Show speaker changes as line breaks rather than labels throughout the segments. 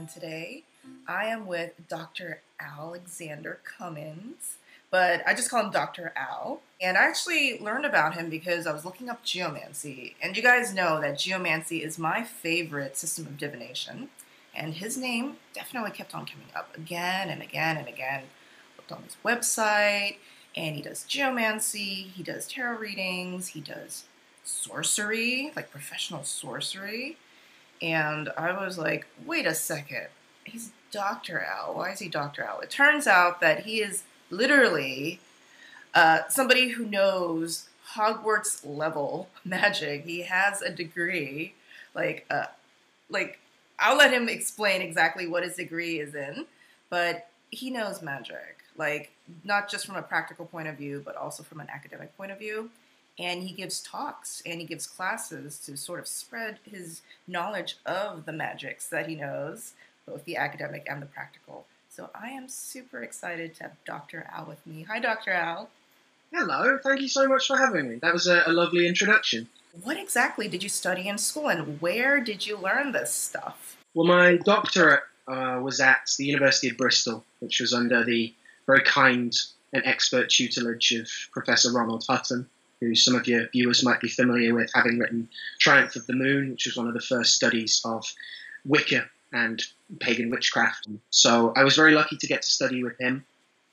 And today I am with Dr. Alexander Cummins, but I just call him Dr. Al. And I actually learned about him because I was looking up geomancy, and you guys know that geomancy is my favorite system of divination, and his name definitely kept on coming up again and again and again. Looked on his website, and he does geomancy, he does tarot readings, he does sorcery, like professional sorcery. And I was like, wait a second, he's Dr. Al. Why is he Dr. Al? It turns out that he is literally uh, somebody who knows Hogwarts level magic. He has a degree, like, uh, like I'll let him explain exactly what his degree is in, but he knows magic, like not just from a practical point of view, but also from an academic point of view and he gives talks and he gives classes to sort of spread his knowledge of the magics that he knows, both the academic and the practical. So I am super excited to have Dr. Al with me. Hi, Dr. Al.
Hello, thank you so much for having me. That was a, a lovely introduction.
What exactly did you study in school and where did you learn this stuff?
Well, my doctorate uh, was at the University of Bristol, which was under the very kind and expert tutelage of Professor Ronald Hutton who some of your viewers might be familiar with, having written Triumph of the Moon, which was one of the first studies of Wicca and pagan witchcraft. So I was very lucky to get to study with him.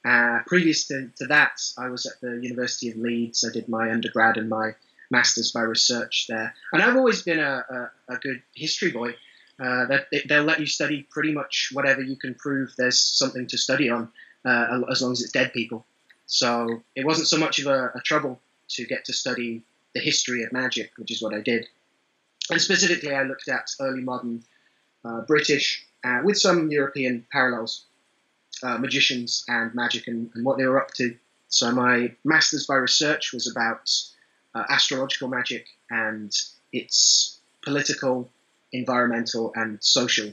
Uh, previous to, to, that, I was at the University of Leeds. I did my undergrad and my master's by research there. And I've always been a, a, a good history boy. Uh, that they'll let you study pretty much whatever you can prove there's something to study on, uh, as long as it's dead people. So it wasn't so much of a, a trouble to get to study the history of magic, which is what I did. And specifically, I looked at early modern uh, British, uh, with some European parallels, uh, magicians and magic and, and, what they were up to. So my master's by research was about uh, astrological magic and its political, environmental, and social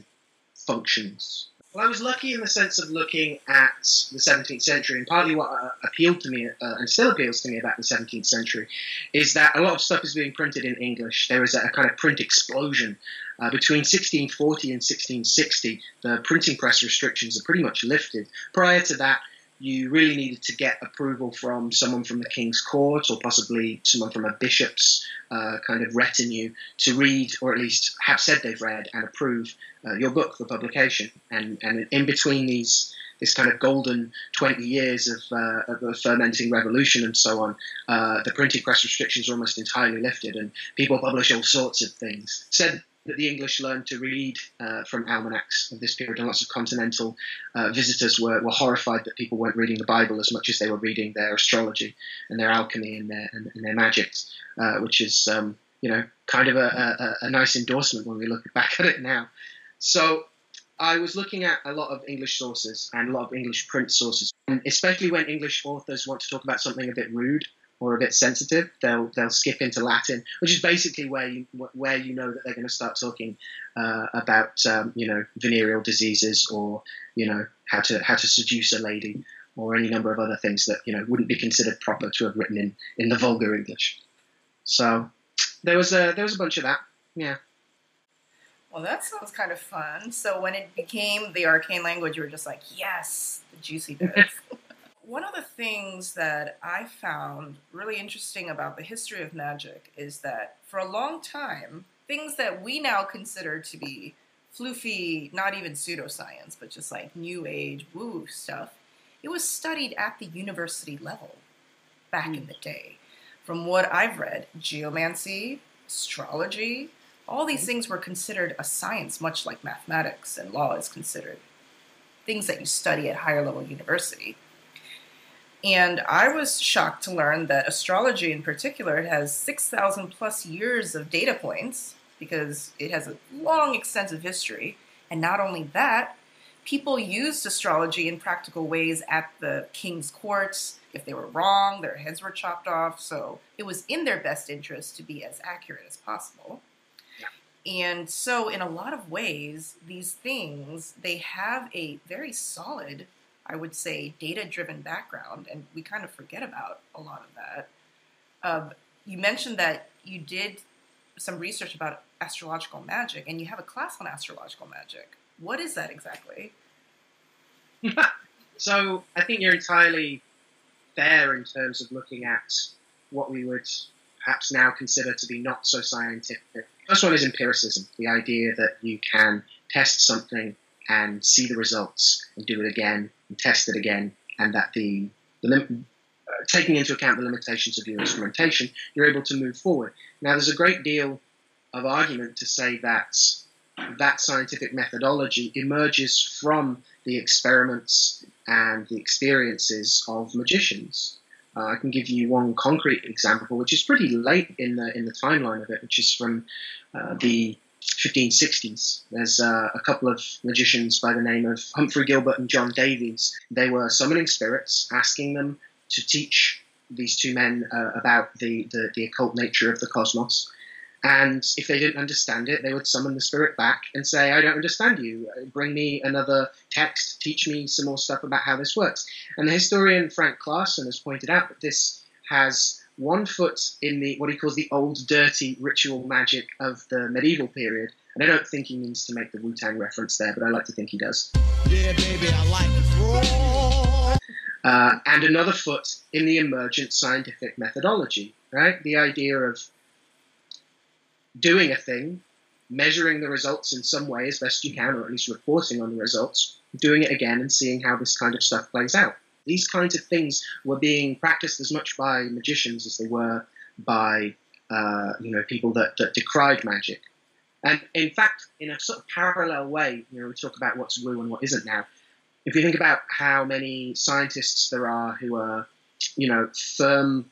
functions. Well, I was lucky in the sense of looking at the 17th century, and partly what uh, appealed to me, uh, and still appeals to me about the 17th century, is that a lot of stuff is being printed in English. There is a, a kind of print explosion. Uh, between 1640 and 1660, the printing press restrictions are pretty much lifted. Prior to that, you really needed to get approval from someone from the king's court or possibly someone from a bishop's uh, kind of retinue to read or at least have said they've read and approve uh, your book for publication. And, and in between these this kind of golden 20 years of, uh, of fermenting revolution and so on, uh, the printing press restrictions are almost entirely lifted and people publish all sorts of things. Said that the English learned to read uh, from almanacs of this period, and lots of continental uh, visitors were, were horrified that people weren't reading the Bible as much as they were reading their astrology and their alchemy and their, and, and their magics, uh, which is, um, you know, kind of a, a, a nice endorsement when we look back at it now. So I was looking at a lot of English sources and a lot of English print sources, and especially when English authors want to talk about something a bit rude or a bit sensitive, they'll they'll skip into Latin, which is basically where you where you know that they're going to start talking uh, about um, you know venereal diseases or you know how to how to seduce a lady or any number of other things that you know wouldn't be considered proper to have written in in the vulgar English. So there was a there was a bunch of that, yeah.
Well, that sounds kind of fun. So when it became the arcane language, you were just like, yes, the juicy bits. one of the things that I found really interesting about the history of magic is that for a long time, things that we now consider to be floofy, not even pseudoscience, but just like new age woo stuff, it was studied at the university level back mm. in hmm. the day. From what I've read, geomancy, astrology, All these things were considered a science, much like mathematics and law is considered things that you study at higher level university. And I was shocked to learn that astrology in particular has 6,000 plus years of data points because it has a long, extensive history. And not only that, people used astrology in practical ways at the king's courts. If they were wrong, their heads were chopped off. So it was in their best interest to be as accurate as possible. And so, in a lot of ways, these things they have a very solid I would say, data driven background, and we kind of forget about a lot of that. Um, you mentioned that you did some research about astrological magic, and you have a class on astrological magic. What is that exactly?
so I think you're entirely fair in terms of looking at what we would perhaps now consider to be not so scientific. First one is empiricism, the idea that you can test something and see the results and do it again and test it again, and that the, the lim- uh, taking into account the limitations of your instrumentation, you're able to move forward. Now, there's a great deal of argument to say that that scientific methodology emerges from the experiments and the experiences of magicians. Uh, I can give you one concrete example, which is pretty late in the in the timeline of it, which is from uh, the 1560s. There's uh, a couple of magicians by the name of Humphrey Gilbert and John Davies. They were summoning spirits, asking them to teach these two men uh, about the, the, the, occult nature of the cosmos. And if they didn't understand it, they would summon the spirit back and say, I don't understand you. Bring me another text, teach me some more stuff about how this works. And the historian Frank Klaassen has pointed out that this has one foot in the what he calls the old dirty ritual magic of the medieval period. And I don't think he means to make the Wu Tang reference there, but I like to think he does. Yeah, baby, I like uh, and another foot in the emergent scientific methodology, right? The idea of doing a thing, measuring the results in some way as best you can, or at least reporting on the results, doing it again and seeing how this kind of stuff plays out. These kinds of things were being practiced as much by magicians as they were by uh, you know people that, that decried magic. And in fact, in a sort of parallel way, you know, we talk about what's woo and what isn't now. If you think about how many scientists there are who are, you know, firm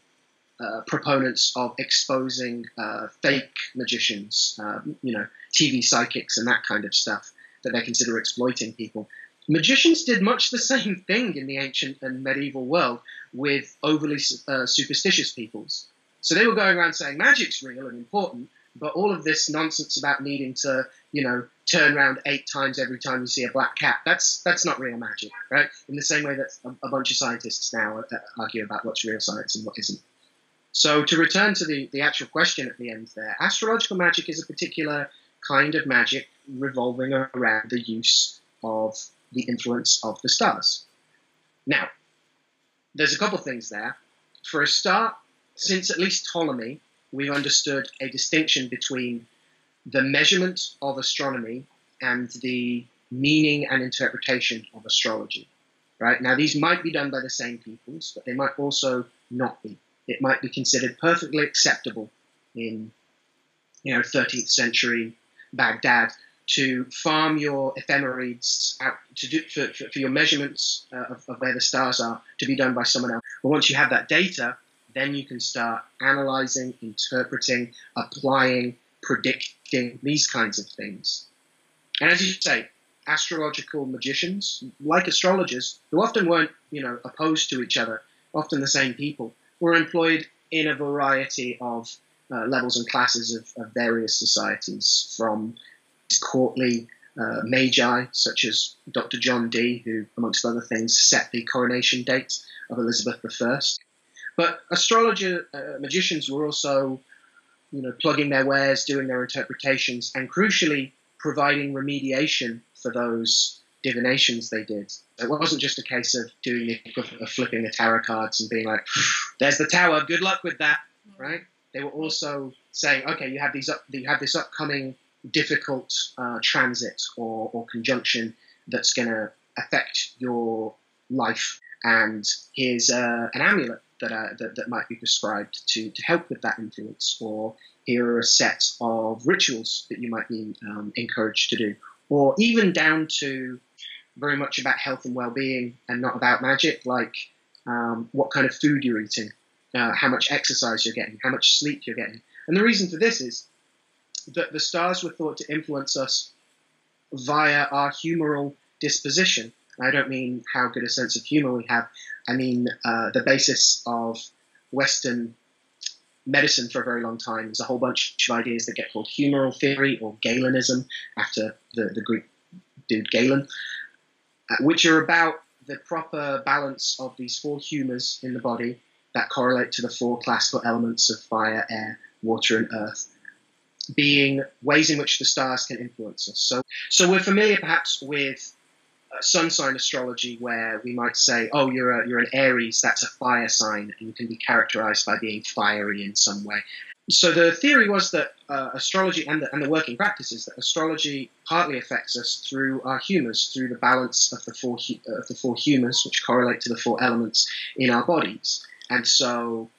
uh, proponents of exposing uh, fake magicians, uh, you know, TV psychics and that kind of stuff that they consider exploiting people. Magicians did much the same thing in the ancient and medieval world with overly uh, superstitious peoples. So they were going around saying magic's real and important, but all of this nonsense about needing to, you know, turn around eight times every time you see a black cat, that's that's not real magic, right? In the same way that a, a bunch of scientists now uh, argue about what's real science and what isn't. So to return to the, the actual question at the end there, astrological magic is a particular kind of magic revolving around the use of the influence of the stars. Now, there's a couple of things there. For a start, since at least Ptolemy, we've understood a distinction between the measurement of astronomy and the meaning and interpretation of astrology. Right now, these might be done by the same peoples, but they might also not be. It might be considered perfectly acceptable in, you know, 13th century Baghdad to farm your ephemerides out to do for, for, your measurements uh, of, of, where the stars are to be done by someone else. But once you have that data, then you can start analyzing, interpreting, applying, predicting these kinds of things. And as you say, astrological magicians, like astrologers, who often weren't, you know, opposed to each other, often the same people, were employed in a variety of uh, levels and classes of, of various societies, from courtly uh, magi, such as Dr. John Dee, who, amongst other things, set the coronation date of Elizabeth I. But astrologer uh, magicians were also, you know, plugging their wares, doing their interpretations, and crucially providing remediation for those divinations they did. It wasn't just a case of doing of flipping the tarot cards and being like, "There's the tower. Good luck with that." Right? They were also saying, "Okay, you have these up, you have this upcoming difficult uh, transit or, or conjunction that's going to affect your life. And here's uh, an amulet that, are, that, that might be prescribed to, to help with that influence, or here are a set of rituals that you might be um, encouraged to do, or even down to very much about health and well-being and not about magic, like um, what kind of food you're eating, uh, how much exercise you're getting, how much sleep you're getting. And the reason for this is that the stars were thought to influence us via our humoral disposition. I don't mean how good a sense of humor we have. I mean uh, the basis of Western medicine for a very long time is a whole bunch of ideas that get called humoral theory or Galenism after the, the Greek dude Galen, uh, which are about the proper balance of these four humors in the body that correlate to the four classical elements of fire, air, water, and earth being ways in which the stars can influence us. So, so we're familiar perhaps with uh, sun sign astrology, where we might say, "Oh, you're a, you're an Aries. That's a fire sign, and you can be characterized by being fiery in some way." So the theory was that uh, astrology and the, and the working practice is that astrology partly affects us through our humors, through the balance of the four uh, of the four humors, which correlate to the four elements in our bodies. And so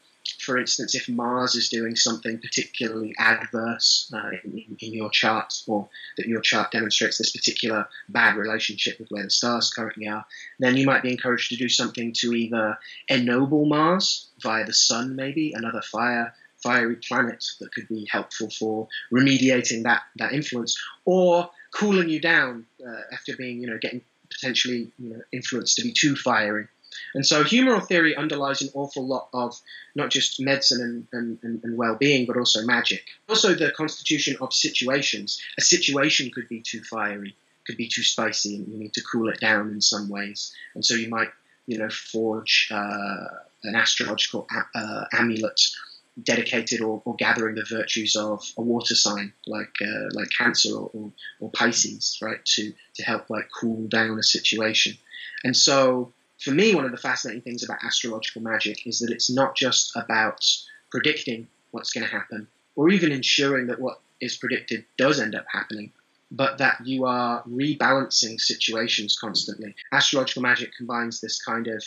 for instance, if Mars is doing something particularly adverse uh, in, in, your chart, or that your chart demonstrates this particular bad relationship with where the stars currently are, then you might be encouraged to do something to either ennoble Mars via the Sun, maybe another fire fiery planet that could be helpful for remediating that that influence, or cooling you down uh, after being, you know, getting potentially you know, influenced to be too fiery. And so humoral theory underlies an awful lot of not just medicine and, and, and well being, but also magic. Also, the constitution of situations. A situation could be too fiery, could be too spicy, and you need to cool it down in some ways. And so you might, you know, forge uh, an astrological a- uh, amulet dedicated or, or, gathering the virtues of a water sign like uh, like Cancer or, or, or, Pisces, right, to to help like cool down a situation. And so for me, one of the fascinating things about astrological magic is that it's not just about predicting what's going to happen or even ensuring that what is predicted does end up happening, but that you are rebalancing situations constantly. Astrological magic combines this kind of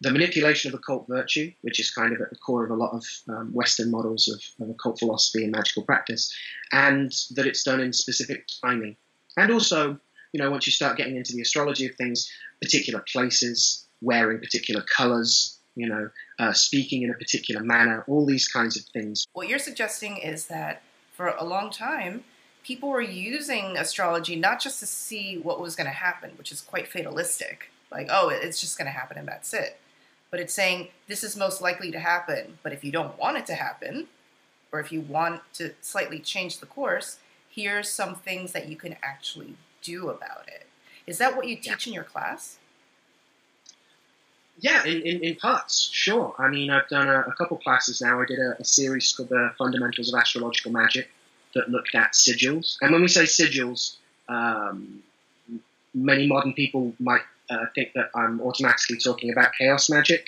the manipulation of occult virtue, which is kind of at the core of a lot of um, Western models of, of occult philosophy and magical practice, and that it's done in specific timing. And also, you know, once you start getting into the astrology of things, particular places, wearing particular colors, you know, uh, speaking in a particular manner, all these kinds of things.
What you're suggesting is that for a long time, people were using astrology not just to see what was going to happen, which is quite fatalistic, like, oh, it's just going to happen and that's it. But it's saying this is most likely to happen, but if you don't want it to happen, or if you want to slightly change the course, here's some things that you can actually do about it. Is that what you teach in your class?
Yeah, in, in, in, parts, sure. I mean, I've done a, a couple classes now. I did a, a, series called the Fundamentals of Astrological Magic that looked at sigils. And when we say sigils, um, many modern people might uh, think that I'm automatically talking about chaos magic.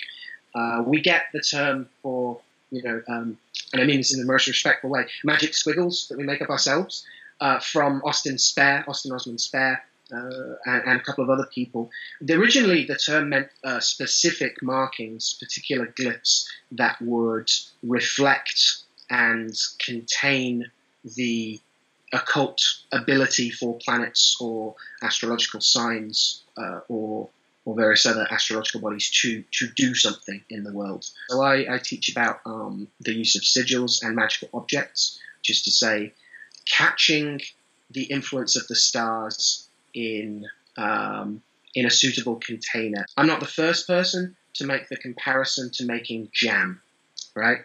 Uh, we get the term for, you know, um, and I mean this in the most respectful way, magic squiggles that we make up ourselves uh, from Austin Spare, Austin Osman Spare, uh, and, and, a couple of other people. Originally, the term meant uh, specific markings, particular glyphs that would reflect and contain the occult ability for planets or astrological signs uh, or or various other astrological bodies to to do something in the world. So I, I teach about um, the use of sigils and magical objects, just to say, catching the influence of the stars in um, in a suitable container. I'm not the first person to make the comparison to making jam, right?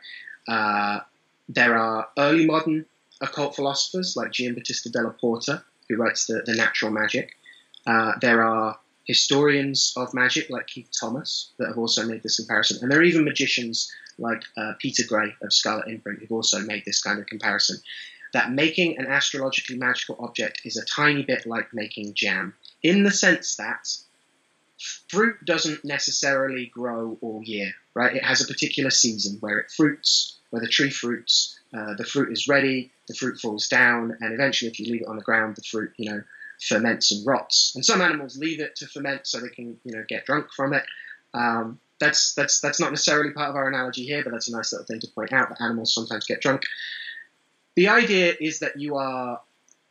Uh, there are early modern occult philosophers like Giambattista della Porta, who writes the, the Natural Magic. Uh, there are historians of magic like Keith Thomas that have also made this comparison, and there are even magicians like uh, Peter Gray of Scarlet Imprint who've also made this kind of comparison that making an astrologically magical object is a tiny bit like making jam, in the sense that fruit doesn't necessarily grow all year, right? It has a particular season where it fruits, where the tree fruits, uh, the fruit is ready, the fruit falls down, and eventually, if you leave it on the ground, the fruit, you know, ferments and rots. And some animals leave it to ferment so they can, you know, get drunk from it. Um, that's that's that's not necessarily part of our analogy here, but that's a nice little thing to point out that animals sometimes get drunk. The idea is that you are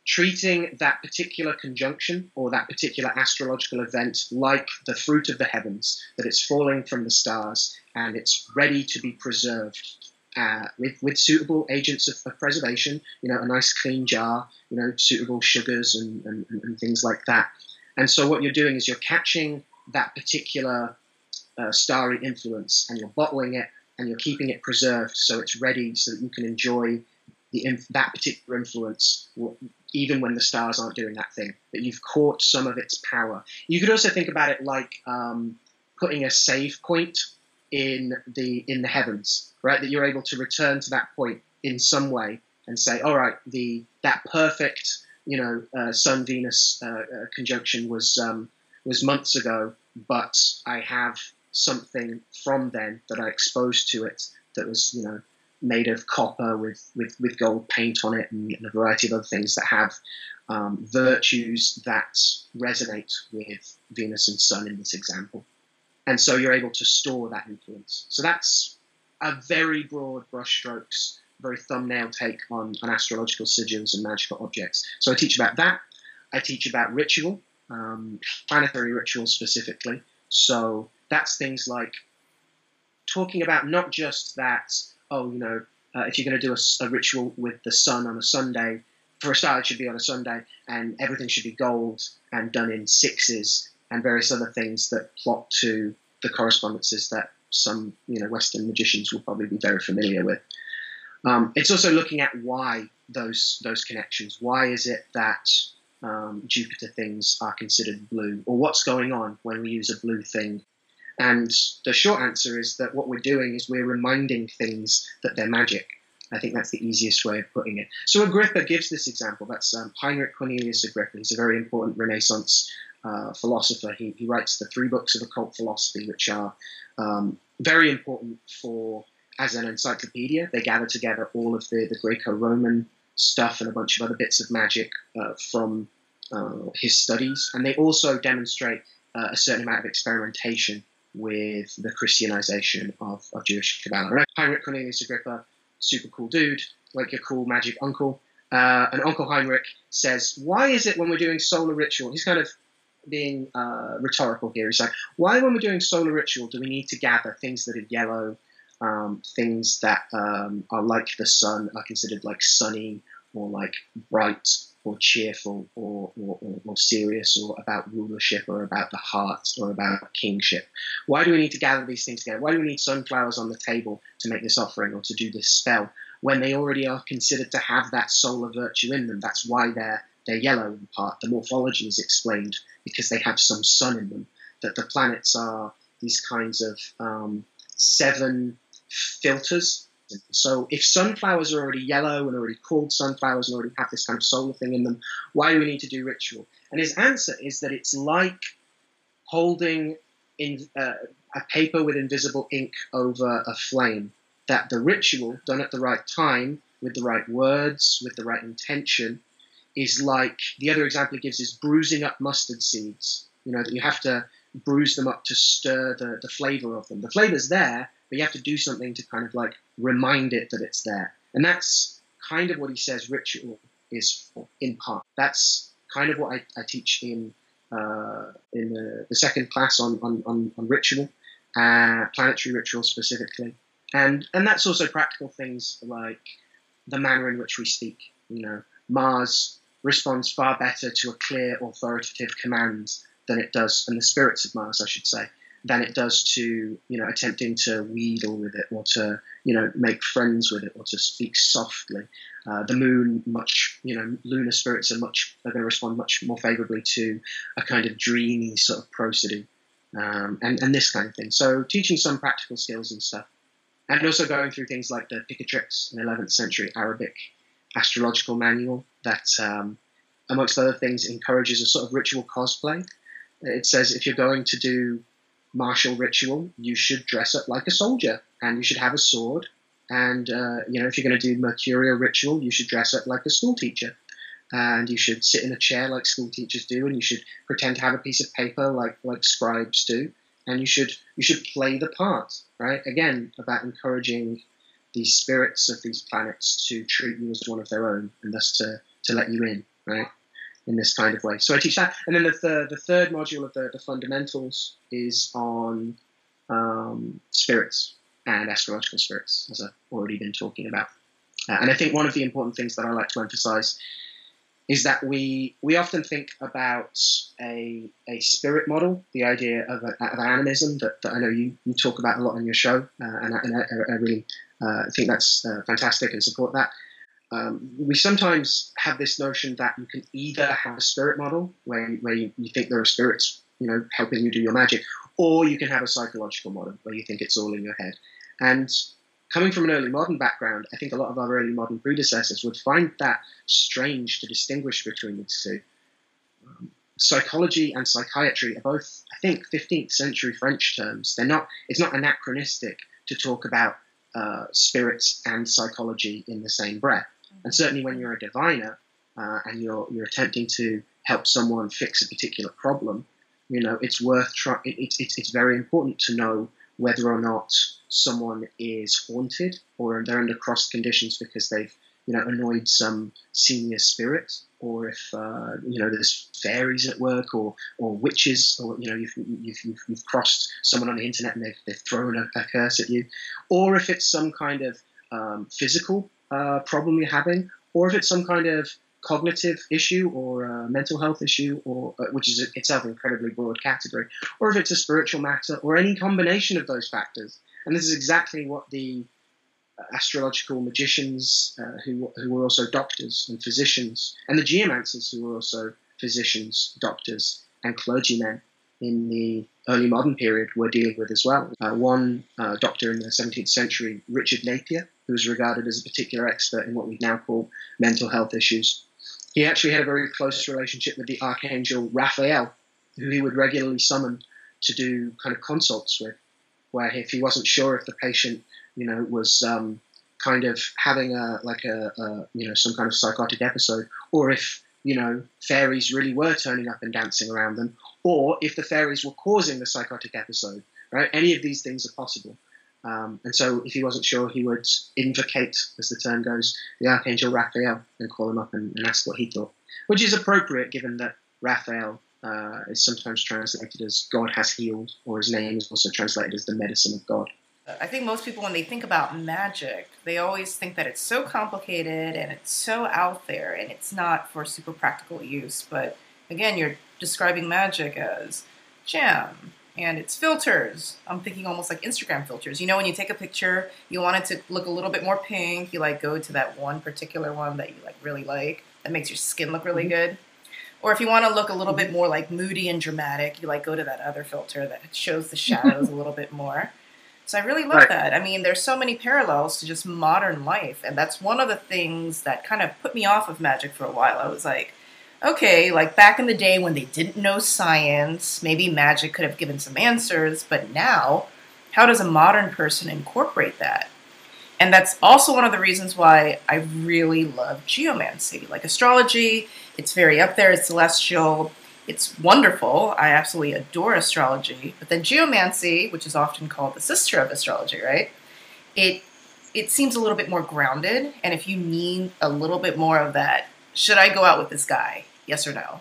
treating that particular conjunction or that particular astrological event like the fruit of the heavens, that it's falling from the stars and it's ready to be preserved uh, with, with suitable agents of, of, preservation, you know, a nice clean jar, you know, suitable sugars and, and, and things like that. And so what you're doing is you're catching that particular uh, starry influence and you're bottling it and you're keeping it preserved so it's ready so that you can enjoy the, that particular influence even when the stars aren't doing that thing that you've caught some of its power. You could also think about it like um, putting a save point in the in the heavens right? That you're able to return to that point in some way and say all right the that perfect you know uh, sun venus uh, uh, conjunction was um, was months ago but i have something from then that I exposed to it that was, you know, made of copper with, with, with gold paint on it and, and a variety of other things that have um, virtues that resonate with Venus and Sun in this example. And so you're able to store that influence. So that's a very broad brushstrokes, very thumbnail take on, on astrological sigils and magical objects. So I teach about that. I teach about ritual, um, planetary ritual specifically. So that's things like talking about not just that, oh, you know, uh, if you're going to do a, a, ritual with the sun on a Sunday, for a start, it should be on a Sunday, and everything should be gold and done in sixes and various other things that plot to the correspondences that some, you know, Western magicians will probably be very familiar with. Um, it's also looking at why those those connections. Why is it that um, Jupiter things are considered blue, or what's going on when we use a blue thing and the short answer is that what we're doing is we're reminding things that they're magic. I think that's the easiest way of putting it. So Agrippa gives this example. That's um, Heinrich Cornelius Agrippa. He's a very important Renaissance uh, philosopher. He, he, writes the three books of occult philosophy, which are um, very important for as an encyclopedia. They gather together all of the, the Greco-Roman stuff and a bunch of other bits of magic uh, from uh, his studies, and they also demonstrate uh, a certain amount of experimentation with the Christianization of, of Jewish Kabbalah. Heinrich Cornelius Agrippa, super cool dude, like your cool magic uncle. Uh, and Uncle Heinrich says, Why is it when we're doing solar ritual? He's kind of being uh, rhetorical here. He's like, Why, when we're doing solar ritual, do we need to gather things that are yellow, um, things that um, are like the sun, are considered like sunny or like bright? Or cheerful or, or, or, serious or about rulership or about the heart or about kingship? Why do we need to gather these things together? Why do we need sunflowers on the table to make this offering or to do this spell when they already are considered to have that solar virtue in them? That's why they're, they're yellow in part. The morphology is explained because they have some sun in them, that the planets are these kinds of um, seven filters so if sunflowers are already yellow and already called sunflowers and already have this kind of solar thing in them, why do we need to do ritual? And his answer is that it's like holding in uh, a paper with invisible ink over a flame. That the ritual done at the right time, with the right words, with the right intention, is like the other example he gives is bruising up mustard seeds. You know that you have to bruise them up to stir the, the flavor of them. The flavor's there, but you have to do something to kind of like remind it that it's there. And that's kind of what he says ritual is for, in part. That's kind of what I, I teach in uh, in the, the, second class on, on, on, on ritual, uh, planetary ritual specifically. And, and that's also practical things like the manner in which we speak. You know, Mars responds far better to a clear, authoritative command than it does, and the spirits of Mars, I should say, than it does to you know attempting to wheedle with it or to you know make friends with it or to speak softly. Uh, the moon, much you know, lunar spirits are much are going to respond much more favorably to a kind of dreamy sort of prosody um, and and this kind of thing. So teaching some practical skills and stuff, and also going through things like the Picatrix, an 11th century Arabic astrological manual that. Um, amongst other things, encourages a sort of ritual cosplay. It says if you're going to do martial ritual, you should dress up like a soldier and you should have a sword. And uh, you know, if you're going to do mercurial ritual, you should dress up like a school teacher, and you should sit in a chair like school teachers do, and you should pretend to have a piece of paper like like scribes do. and you should you should play the part, right? Again, about encouraging these spirits of these planets to treat you as one of their own, and thus to to let you in, right? In this kind of way. So I teach that, and then the third the third module of the, the fundamentals is on um, spirits and astrological spirits, as I've already been talking about. Uh, and I think one of the important things that I like to emphasize is that we we often think about a, a spirit model, the idea of, a, of animism that, that I know you, you talk about a lot on your show, uh, and, I, and I, I really uh, think that's uh, fantastic and support that. Um, we sometimes have this notion that you can either have a spirit model where, where you, you think there are spirits, you know, helping you do your magic, or you can have a psychological model where you think it's all in your head. And coming from an early modern background, I think a lot of our early modern predecessors would find that strange to distinguish between the two. Um, psychology and psychiatry are both, I think, 15th century French terms. They're not. It's not anachronistic to talk about uh, spirits and psychology in the same breath. And certainly, when you're a diviner uh, and you're you're attempting to help someone fix a particular problem, you know, it's worth trying. It, it's it's it's very important to know whether or not someone is haunted or they're under cross conditions because they've you know annoyed some senior spirit or if uh, you know there's fairies at work or or witches or you know you've you've, you've, you've crossed someone on the internet and they've, they've thrown a, a curse at you or if it's some kind of um, physical uh, problem you're having or if it's some kind of cognitive issue or mental health issue, or uh, which is itself an incredibly broad category, or if it's a spiritual matter, or any combination of those factors. And this is exactly what the astrological magicians, uh, who who were also doctors and physicians, and the geomancers, who were also physicians, doctors, and clergymen in the early modern period were dealing with as well. Uh, one uh, doctor in the 17th century, Richard Napier, who was regarded as a particular expert in what we now call mental health issues, he actually had a very close relationship with the archangel Raphael, who he would regularly summon to do kind of consults with, where if he wasn't sure if the patient, you know, was um, kind of having a like a, a you know some kind of psychotic episode, or if you know fairies really were turning up and dancing around them, or if the fairies were causing the psychotic episode. Right, any of these things are possible. Um, and so, if he wasn't sure, he would invocate, as the term goes, the archangel Raphael and call him up and, and ask what he thought, which is appropriate given that Raphael uh, is sometimes translated as God has healed, or his name is also translated as the medicine of God.
I think most people, when they think about magic, they always think that it's so complicated and it's so out there and it's not for super practical use. But again, you're describing magic as jam, and it's filters. I'm thinking almost like Instagram filters. You know, when you take a picture, you want it to look a little bit more pink. You like go to that one particular one that you like really like that makes your skin look really mm-hmm. good. Or if you want to look a little bit more like moody and dramatic, you like go to that other filter that shows the shadows a little bit more. So I really love right. that. I mean, there's so many parallels to just modern life, and that's one of the things that kind of put me off of magic for a while. I was like, okay, like back in the day when they didn't know science, maybe magic could have given some answers, but now, how does a modern person incorporate that? And that's also one of the reasons why I really love geomancy. Like astrology, it's very up there, it's celestial, it's wonderful. I absolutely adore astrology. But then geomancy, which is often called the sister of astrology, right? It it seems a little bit more grounded, and if you need a little bit more of that should I go out with this guy? Yes or no?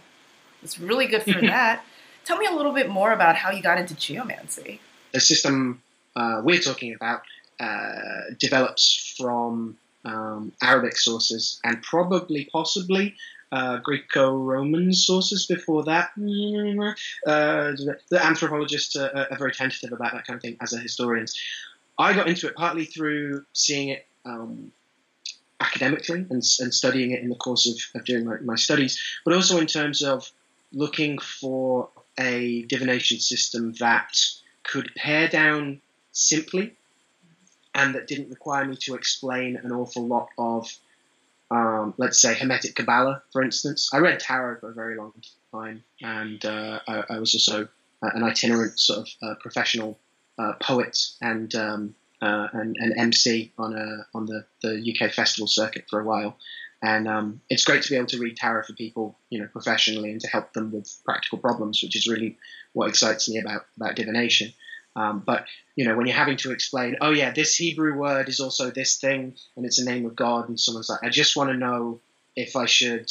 It's really good for that. Tell me a little bit more about how you got into geomancy.
The system uh, we're talking about uh, develops from um, Arabic sources and probably, possibly, uh, Greco-Roman sources before that. Uh, the anthropologists are, are, very tentative about that kind of thing as a historians. I got into it partly through seeing it um, academically and, and studying it in the course of, of doing my, my studies, but also in terms of looking for a divination system that could pare down simply and that didn't require me to explain an awful lot of, um, let's say, Hermetic Kabbalah, for instance. I read tarot for a very long time, and uh, I, I, was also an itinerant sort of uh, professional uh, poet and um, uh, and, and, MC on a, on the, the UK festival circuit for a while. And um, it's great to be able to read tarot for people, you know, professionally and to help them with practical problems, which is really what excites me about about divination. Um, but you know, when you're having to explain, oh yeah, this Hebrew word is also this thing, and it's a name of God, and someone's like, I just want to know if I should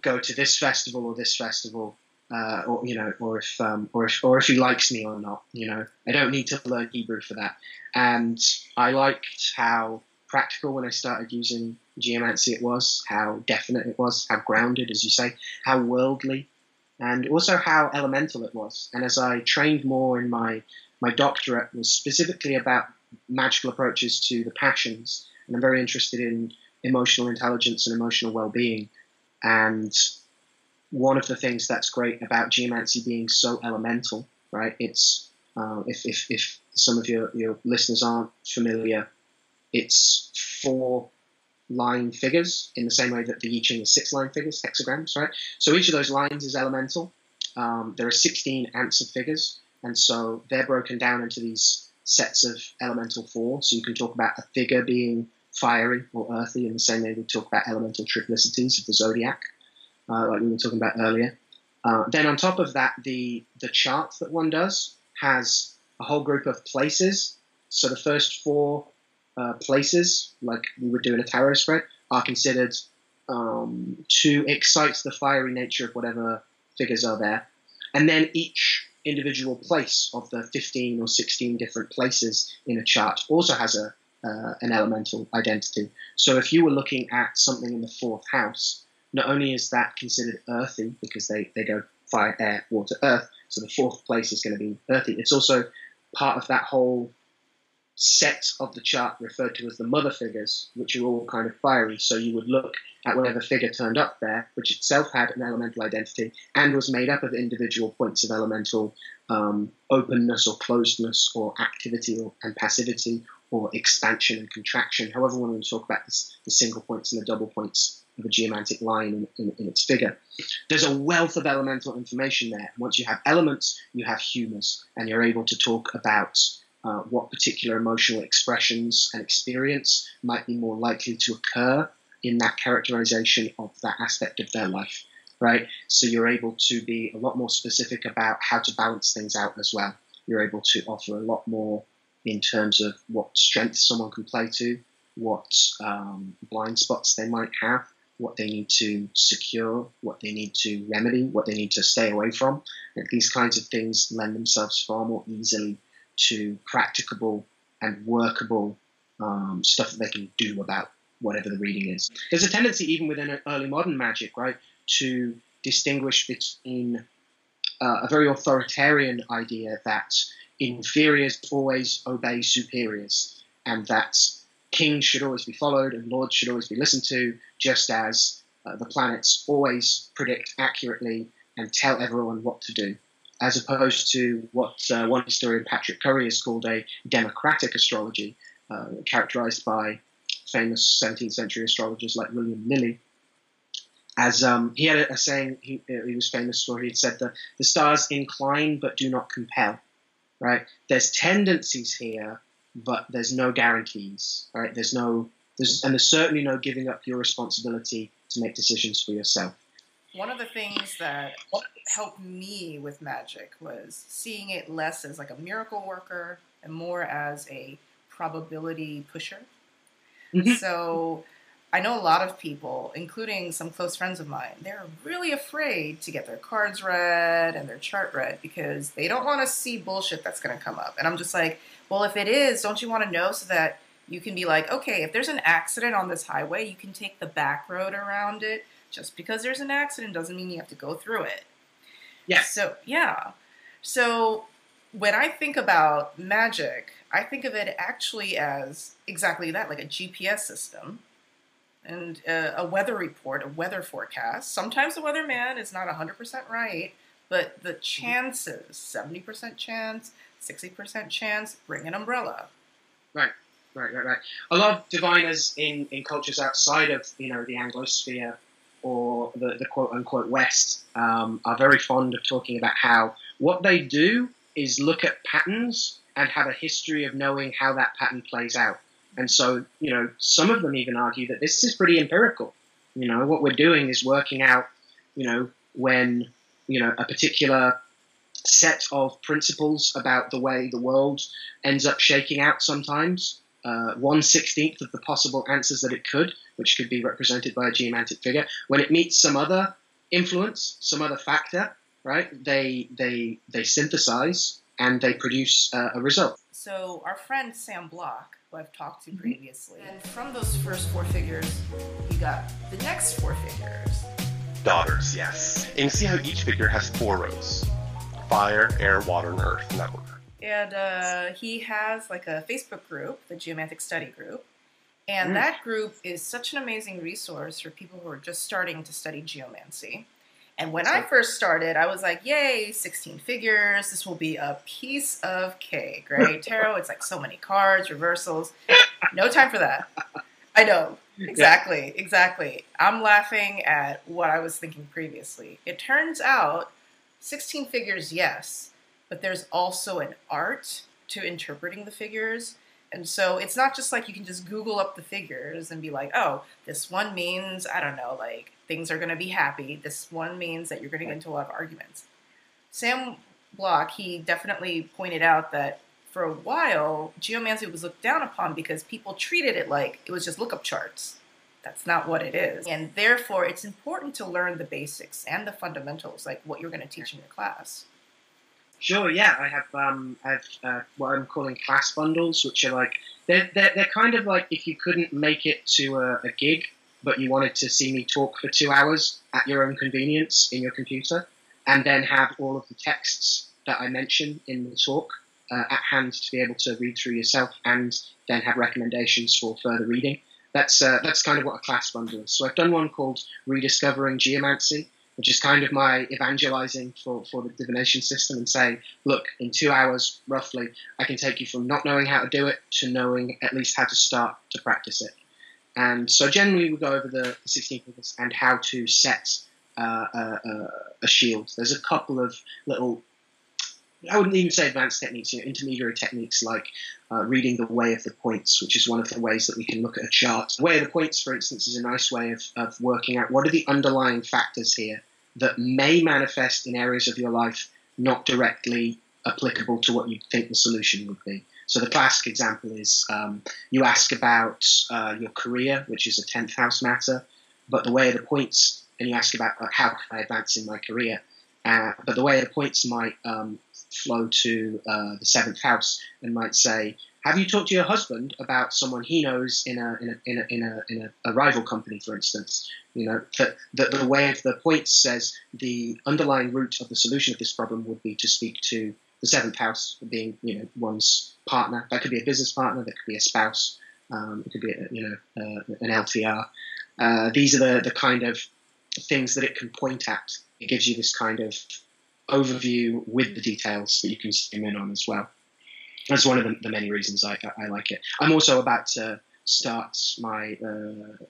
go to this festival or this festival, uh, or you know, or if um, or if or if he likes me or not. You know, I don't need to learn Hebrew for that. And I liked how practical when I started using geomancy it was, how definite it was, how grounded, as you say, how worldly, and also how elemental it was. And as I trained more in my my doctorate was specifically about magical approaches to the passions, and I'm very interested in emotional intelligence and emotional well-being. And one of the things that's great about geomancy being so elemental, right? It's uh, if, if, if some of your, your listeners aren't familiar, it's four line figures in the same way that the I Ching is six line figures, hexagrams, right? So each of those lines is elemental. Um, there are 16 answer figures, and so they're broken down into these sets of elemental four. So you can talk about a figure being fiery or earthy in the same way we talk about elemental triplicities of the zodiac, uh, like we were talking about earlier. Uh, then on top of that, the the chart that one does has a whole group of places. So the first four uh, places, like we would do in a tarot spread, are considered um, to excite the fiery nature of whatever figures are there. And then each individual place of the 15 or 16 different places in a chart also has a uh, an elemental identity. So if you were looking at something in the fourth house, not only is that considered earthy because they, they go fire, air, water, earth, so the fourth place is going to be earthy. It's also part of that whole set of the chart referred to as the mother figures, which are all kind of fiery. So you would look at whatever figure turned up there, which itself had an elemental identity and was made up of individual points of elemental um, openness or closedness or activity or, and passivity or expansion and contraction, however we want to talk about this, the single points and the double points of a geomantic line in, in, in, its figure. There's a wealth of elemental information there. Once you have elements, you have humours, and you're able to talk about uh, what particular emotional expressions and experience might be more likely to occur in that characterization of that aspect of their life, right? So you're able to be a lot more specific about how to balance things out as well. You're able to offer a lot more in terms of what strengths someone can play to, what um, blind spots they might have, what they need to secure, what they need to remedy, what they need to stay away from. And these kinds of things lend themselves far more easily to practicable and workable um, stuff that they can do about whatever the reading is. There's a tendency, even within early modern magic, right, to distinguish between uh, a very authoritarian idea that inferiors always obey superiors, and that kings should always be followed and lords should always be listened to, just as uh, the planets always predict accurately and tell everyone what to do as opposed to what uh, one historian, Patrick Curry, has called a democratic astrology, uh, characterized by famous 17th century astrologers like William Lilly. As um, he had a, saying he, he, was famous for, he had said that the stars incline but do not compel. Right? There's tendencies here, but there's no guarantees. Right? There's no, there's, and there's certainly no giving up your responsibility to make decisions for yourself.
One of the things that helped me with magic was seeing it less as like a miracle worker and more as a probability pusher. Mm-hmm. So I know a lot of people, including some close friends of mine, they're really afraid to get their cards read and their chart read because they don't want to see bullshit that's going to come up. And I'm just like, well, if it is, don't you want to know so that you can be like, okay, if there's an accident on this highway, you can take the back road around it just because there's an accident doesn't mean you have to go through it.
Yeah.
So, yeah. So, when I think about magic, I think of it actually as exactly that, like a GPS system and a, a weather report, a weather forecast. Sometimes the weatherman is not 100% right, but the chances 70% chance, 60% chance, bring an umbrella.
Right. Right, right, right. A lot of diviners in, in cultures outside of you know the Anglosphere or the, the quote unquote West um, are very fond of talking about how what they do is look at patterns and have a history of knowing how that pattern plays out. And so, you know, some of them even argue that this is pretty empirical. You know, what we're doing is working out, you know, when, you know, a particular set of principles about the way the world ends up shaking out sometimes, uh, one sixteenth of the possible answers that it could, which could be represented by a geomantic figure, when it meets some other influence, some other factor, right? They they they synthesize and they produce uh, a result.
So our friend Sam Block, who I've talked to previously, and from those first four figures, he got the next four figures.
Daughters, yes. And you see how each figure has four rows: fire, air, water, and earth in that order.
And uh, he has like a Facebook group, the Geomantic Study Group. And
Mm.
that group is such an amazing resource for people who are just starting to study geomancy. And when I first started, I was like, yay, 16 figures. This will be a piece of cake, right? Tarot, it's like so many cards, reversals. No time for that. I know. Exactly, exactly. I'm laughing at what I was thinking previously. It turns out 16 figures, yes, but there's also an art to interpreting the figures. And so it's not just like you can just Google up the figures and be like, oh, this one means, I don't know, like things are going to be happy. This one means that you're going to get into a lot of arguments. Sam Block, he definitely pointed out that for a while, geomancy was looked down upon because people treated it like it was just lookup charts. That's not what it is. And therefore, it's important to learn the basics and the fundamentals, like what you're going to teach in your class.
Sure, yeah, I have um, I have uh, what I'm calling class bundles, which are like they're, they're they're kind of like if you couldn't make it to a, a gig, but you wanted to see me talk for two hours at your own convenience in your computer, and then have all of the texts that I mention in the talk uh, at hand to be able to read through yourself, and then have recommendations for further reading. That's uh, that's kind of what a class bundle is. So I've done one called Rediscovering Geomancy, which is kind of my evangelizing for, for the divination system and saying, look, in two hours roughly, I can take you from not knowing how to do it to knowing at least how to start to practice it. And so generally we go over the, the 16 figures and how to set uh, a, a, a shield. There's a couple of little, I wouldn't even say advanced techniques, you know, intermediary techniques like uh, reading the way of the points, which is one of the ways that we can look at a chart. The way of the points, for instance, is a nice way of, of working out what are the underlying factors here that may manifest in areas of your life not directly applicable to what you think the solution would be. So the classic example is um, you ask about uh, your career, which is a 10th house matter, but the way the points, and you ask about how can I advance in my career, uh, but the way the points might um, flow to uh, the seventh house and might say, have you talked to your husband about someone he knows in a in a in a in a, in a, a rival company, for instance? You know, that the, the way of the points says the underlying root of the solution of this problem would be to speak to the seventh house, being you know one's partner. That could be a business partner. That could be a spouse. Um, it could be a, you know uh, an LTR. Uh, these are the the kind of things that it can point at. It gives you this kind of overview with the details that you can zoom in on as well. That's one of the, the many reasons I, I, like it. I'm also about to start my uh,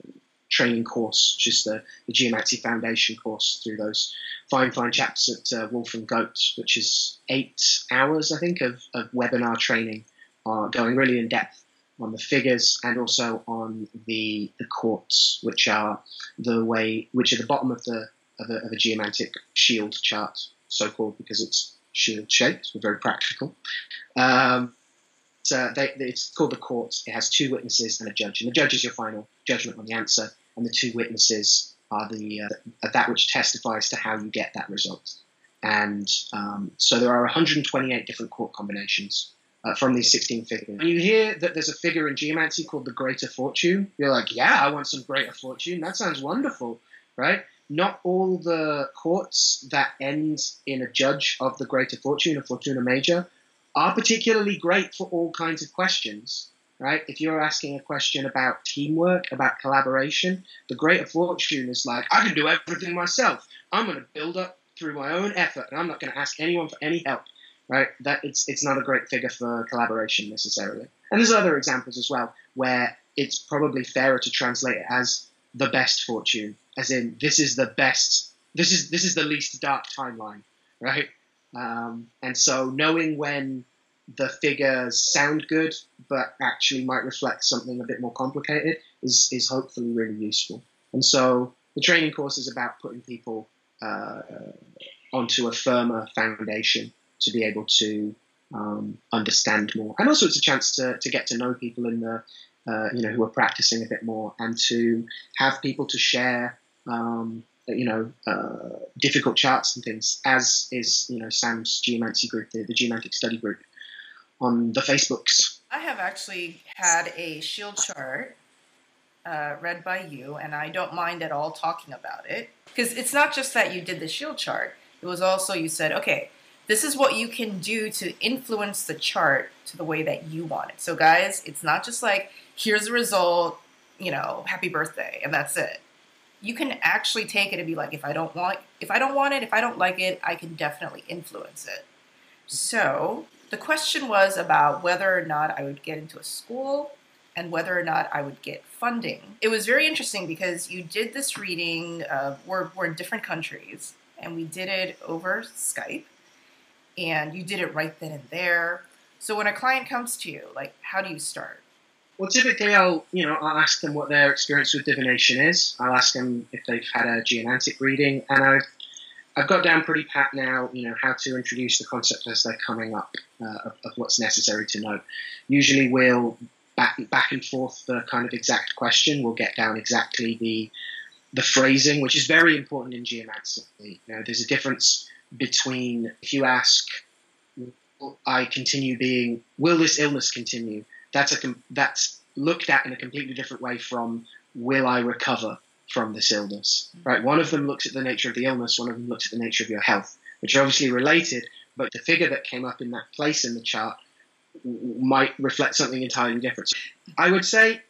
training course, is the, the Geomancy Foundation course through those fine, fine chaps at uh, Wolf and Goat, which is eight hours, I think, of, of webinar training, uh, going really in depth on the figures and also on the the courts, which are the way, which are the bottom of the of a, of a geomantic shield chart, so called because it's shaped. We're very practical. Um, so they, it's called the court. It has two witnesses and a judge, and the judge is your final judgment on the answer, and the two witnesses are the uh, that which testifies to how you get that result. And um, so there are 128 different court combinations uh, from these 16 figures. When you hear that there's a figure in geomancy called the Greater Fortune, you're like, yeah, I want some Greater Fortune. That sounds wonderful, right? Not all the courts that end in a judge of the Greater Fortune, a Fortuna Major, are particularly great for all kinds of questions, right? If you're asking a question about teamwork, about collaboration, the Greater Fortune is like, I can do everything myself. I'm going to build up through my own effort, and I'm not going to ask anyone for any help, right? That it's it's not a great figure for collaboration necessarily. And there's other examples as well where it's probably fairer to translate it as the best fortune, as in this is the best, this is this is the least dark timeline, right? Um, and so knowing when the figures sound good but actually might reflect something a bit more complicated is, is hopefully really useful. And so the training course is about putting people uh, onto a firmer foundation to be able to um, understand more, and also it's a chance to, to get to know people in the uh, you know who are practicing a bit more, and to have people to share um, you know uh, difficult charts and things, as is you know Sam's geomancy group, the, the geomantic study group on the Facebooks.
I have actually had a shield chart uh, read by you, and I don't mind at all talking about it because it's not just that you did the shield chart. It was also you said, okay, this is what you can do to influence the chart to the way that you want it. So, guys, it's not just like here's the result, you know, happy birthday, and that's it. You can actually take it and be like, if I don't want, if I don't want it, if I don't like it, I can definitely influence it. So the question was about whether or not I would get into a school and whether or not I would get funding. It was very interesting because you did this reading, uh, we're, we're in different countries, and we did it over Skype, and you did it right then and there. So when a client comes to you, like, how do you start?
Well, typically I'll, you know, I'll ask them what their experience with divination is. I'll ask them if they've had a geomantic reading, and I've I've got down pretty pat now, you know, how to introduce the concept as they're coming up uh, of, of, what's necessary to know. Usually we'll back, back and forth the kind of exact question. We'll get down exactly the the phrasing, which is very important in geomancy. You know, there's a difference between if you ask, "I continue being," will this illness continue? That's a that's looked at in a completely different way from will I recover from this illness? Right. One of them looks at the nature of the illness. One of them looks at the nature of your health, which are obviously related. But the figure that came up in that place in the chart might reflect something entirely different. I would say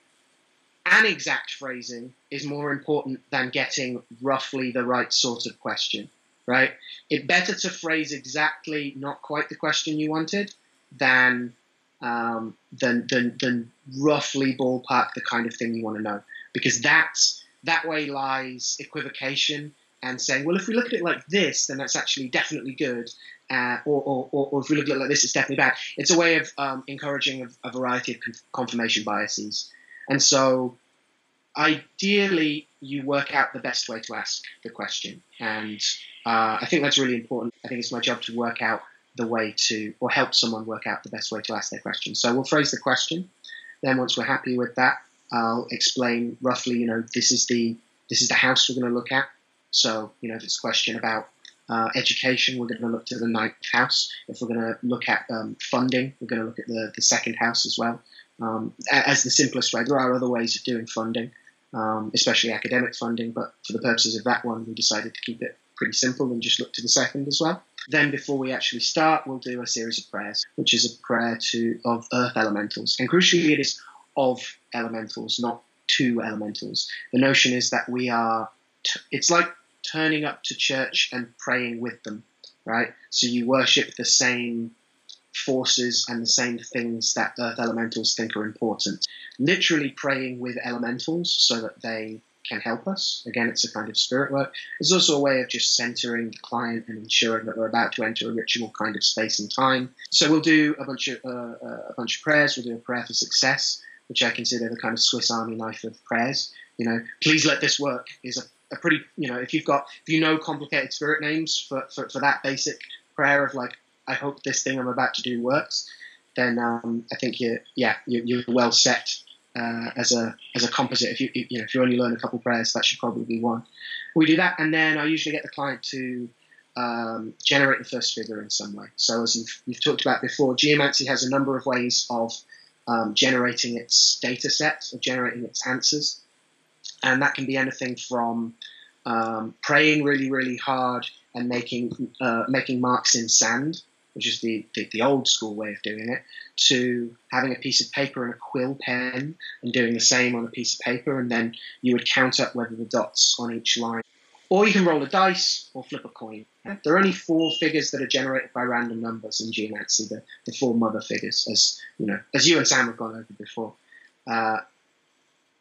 an exact phrasing is more important than getting roughly the right sort of question, right? It's better to phrase exactly not quite the question you wanted than um, than, than than roughly ballpark the kind of thing you want to know, because that's that way lies equivocation and saying, well, if we look at it like this, then that's actually definitely good, uh, or, or, or, or, if we look at it like this, it's definitely bad. It's a way of um, encouraging a, a, variety of confirmation biases. And so, ideally, you work out the best way to ask the question. And uh, I think that's really important. I think it's my job to work out the way to, or help someone work out the best way to ask their question. So, we'll phrase the question. Then, once we're happy with that, I'll explain roughly, you know, this is the this is the house we're going to look at. So, you know, if it's a question about uh, education, we're going to look to the ninth house. If we're going to look at um, funding, we're going to look at the, the second house as well. Um, as the simplest way, there are other ways of doing funding, um, especially academic funding, but for the purposes of that one, we decided to keep it pretty simple and just look to the second as well. Then, before we actually start, we'll do a series of prayers, which is a prayer to of earth elementals, and crucially, it is of elementals, not to elementals. The notion is that we are. T- it's like turning up to church and praying with them, right? So you worship the same forces and the same things that earth elementals think are important. Literally praying with elementals so that they can help us. Again, it's a kind of spirit work. It's also a way of just centering the client and ensuring that we're about to enter a ritual kind of space and time. So we'll do a bunch of uh, uh, a bunch of prayers. We'll do a prayer for success, which I consider the kind of Swiss Army knife of prayers. You know, please let this work is a a pretty, you know, if you've got, if you know complicated spirit names for, for, for that basic prayer of like, I hope this thing I'm about to do works, then um, I think you're, yeah, you're well set uh, as a as a composite. If you, you know, if you only learn a couple prayers, that should probably be one. We do that, and then I usually get the client to um, generate the first figure in some way. So as you've, you've talked about before, geomancy has a number of ways of um, generating its data set, of generating its answers and that can be anything from um, praying really, really hard and making uh, making marks in sand, which is the, the, the old school way of doing it, to having a piece of paper and a quill pen and doing the same on a piece of paper, and then you would count up whether the dots on each line. Or you can roll a dice or flip a coin. There are only four figures that are generated by random numbers in geomancy, the, the four mother figures, as you know, as you and Sam have gone over before. Uh,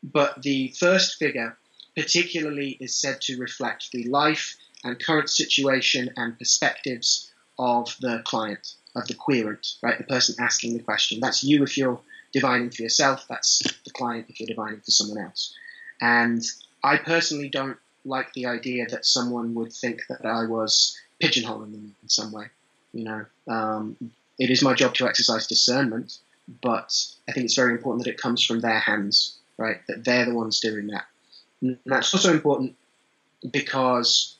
but the first figure particularly is said to reflect the life and current situation and perspectives of the client, of the querent, right? The person asking the question. That's you if you're divining for yourself, that's the client if you're divining for someone else. And I personally don't like the idea that someone would think that I was pigeonholing them in some way. You know, um, it is my job to exercise discernment, but I think it's very important that it comes from their hands, right? That they're the ones doing that. And that's also important because,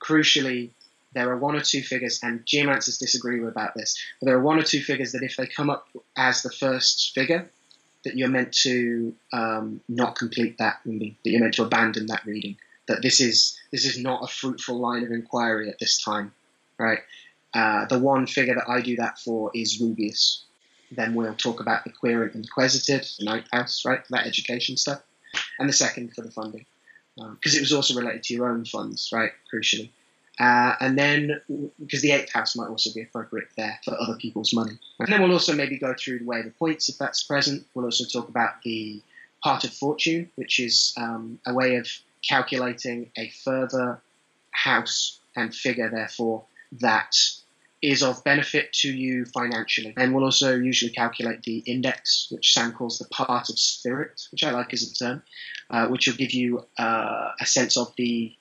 crucially, there are one or two figures, and geomancers disagree about this, but there are one or two figures that if they come up as the first figure, that you're meant to um, not complete that reading, that you're meant to abandon that reading, that this is this is not a fruitful line of inquiry at this time, right? Uh, the one figure that I do that for is Rubeus. Then we'll talk about the querent and the quaesitive, the ninth house, right, that education stuff, and the second for the funding, because um, it was also related to your own funds, right, crucially. Uh, and then, because the eighth house might also be appropriate there for other people's money. And then we'll also maybe go through the way of the points if that's present. We'll also talk about the part of fortune, which is um, a way of calculating a further house and figure, therefore, that is of benefit to you financially. And we'll also usually calculate the index, which Sam calls the part of spirit, which I like as a term, uh, which will give you uh, a sense of the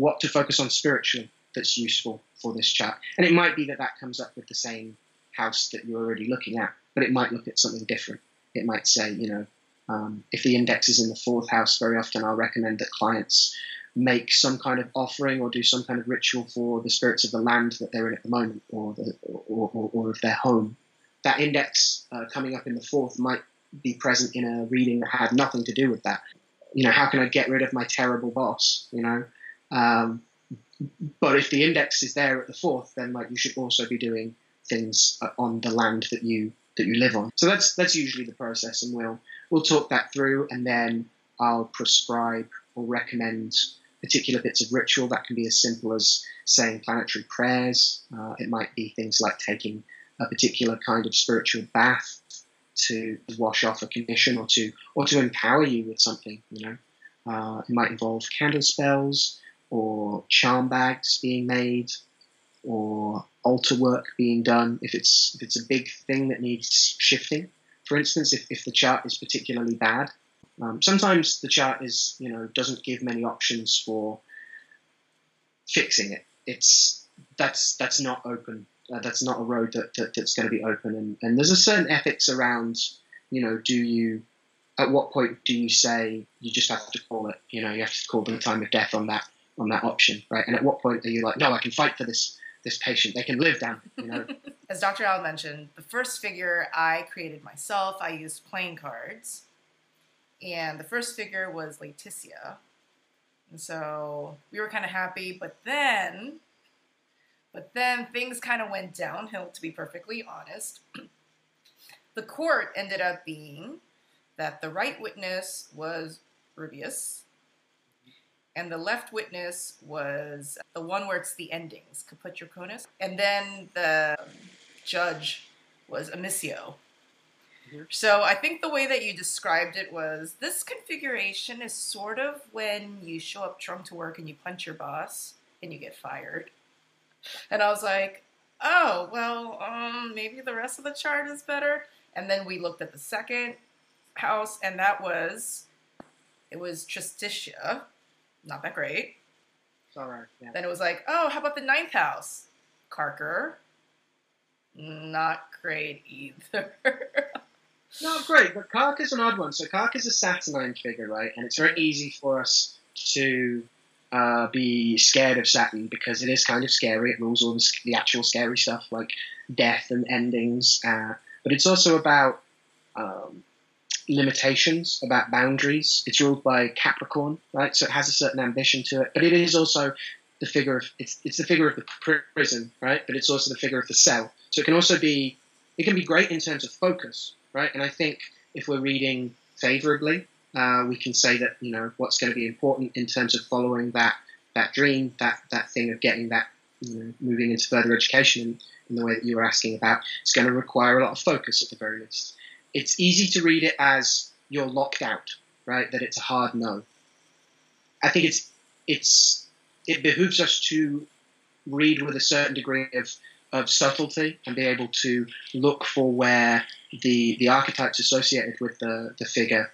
what to focus on spiritually that's useful for this chart. And it might be that that comes up with the same house that you're already looking at, but it might look at something different. It might say, you know, um, if the index is in the fourth house, very often I'll recommend that clients make some kind of offering or do some kind of ritual for the spirits of the land that they're in at the moment or, the, or, or, or of their home. That index uh, coming up in the fourth might be present in a reading that had nothing to do with that. You know, how can I get rid of my terrible boss? You know, um, but if the index is there at the fourth, then like you should also be doing things uh, on the land that you that you live on. So that's that's usually the process, and we'll we'll talk that through, and then I'll prescribe or recommend particular bits of ritual that can be as simple as saying planetary prayers. Uh, it might be things like taking a particular kind of spiritual bath to wash off a condition or to or to empower you with something. You know, uh, it might involve candle spells or charm bags being made or altar work being done if it's if it's a big thing that needs shifting. For instance if, if the chart is particularly bad um, sometimes the chart is you know doesn't give many options for fixing it. It's that's that's not open uh, that's not a road that, that that's going to be open. And, and there's a certain ethics around you know do you at what point do you say you just have to call it you know you have to call the time of death on that on that option, right? And at what point are you like, no, I can fight for this this patient. They can live down, you know.
As Dr. Al mentioned, the first figure I created myself. I used playing cards, and the first figure was Laetitia, and so we were kind of happy. But then, but then things kind of went downhill. To be perfectly honest, the court ended up being that the right witness was Rubeus and the left witness was the one where it's the endings, caput draconis. And then the judge was Amissio. Mm-hmm. So I think the way that you described it was this configuration is sort of when you show up drunk to work and you punch your boss and you get fired. And I was like, oh, well, um, maybe the rest of the chart is better. And then we looked at the second house, and that was, it was Tristitia, not that great.
Right. Yeah.
Then it was like, oh, how about the ninth house? Carcer. Not great either.
Not great, but Kark is an odd one. So Kark is a Saturnine figure, right? And it's very easy for us to uh, be scared of Saturn because it is kind of scary. It rules all the, the actual scary stuff like death and endings. Uh, but it's also about um, limitations, about boundaries. It's ruled by Capricorn, right? So it has a certain ambition to it, but it is also the figure of it's, it's the figure of the prison, right? But it's also the figure of the cell. So it can also be it can be great in terms of focus, right? And I think if we're reading favorably, uh, we can say that you know what's going to be important in terms of following that that dream, that that thing of getting that you know moving into further education in, in the way that you were asking about. It's going to require a lot of focus at the very least it's easy to read it as you're locked out, right? That it's a hard no. I think it's it's it behooves us to read with a certain degree of, of subtlety and be able to look for where the the archetypes associated with the, the figure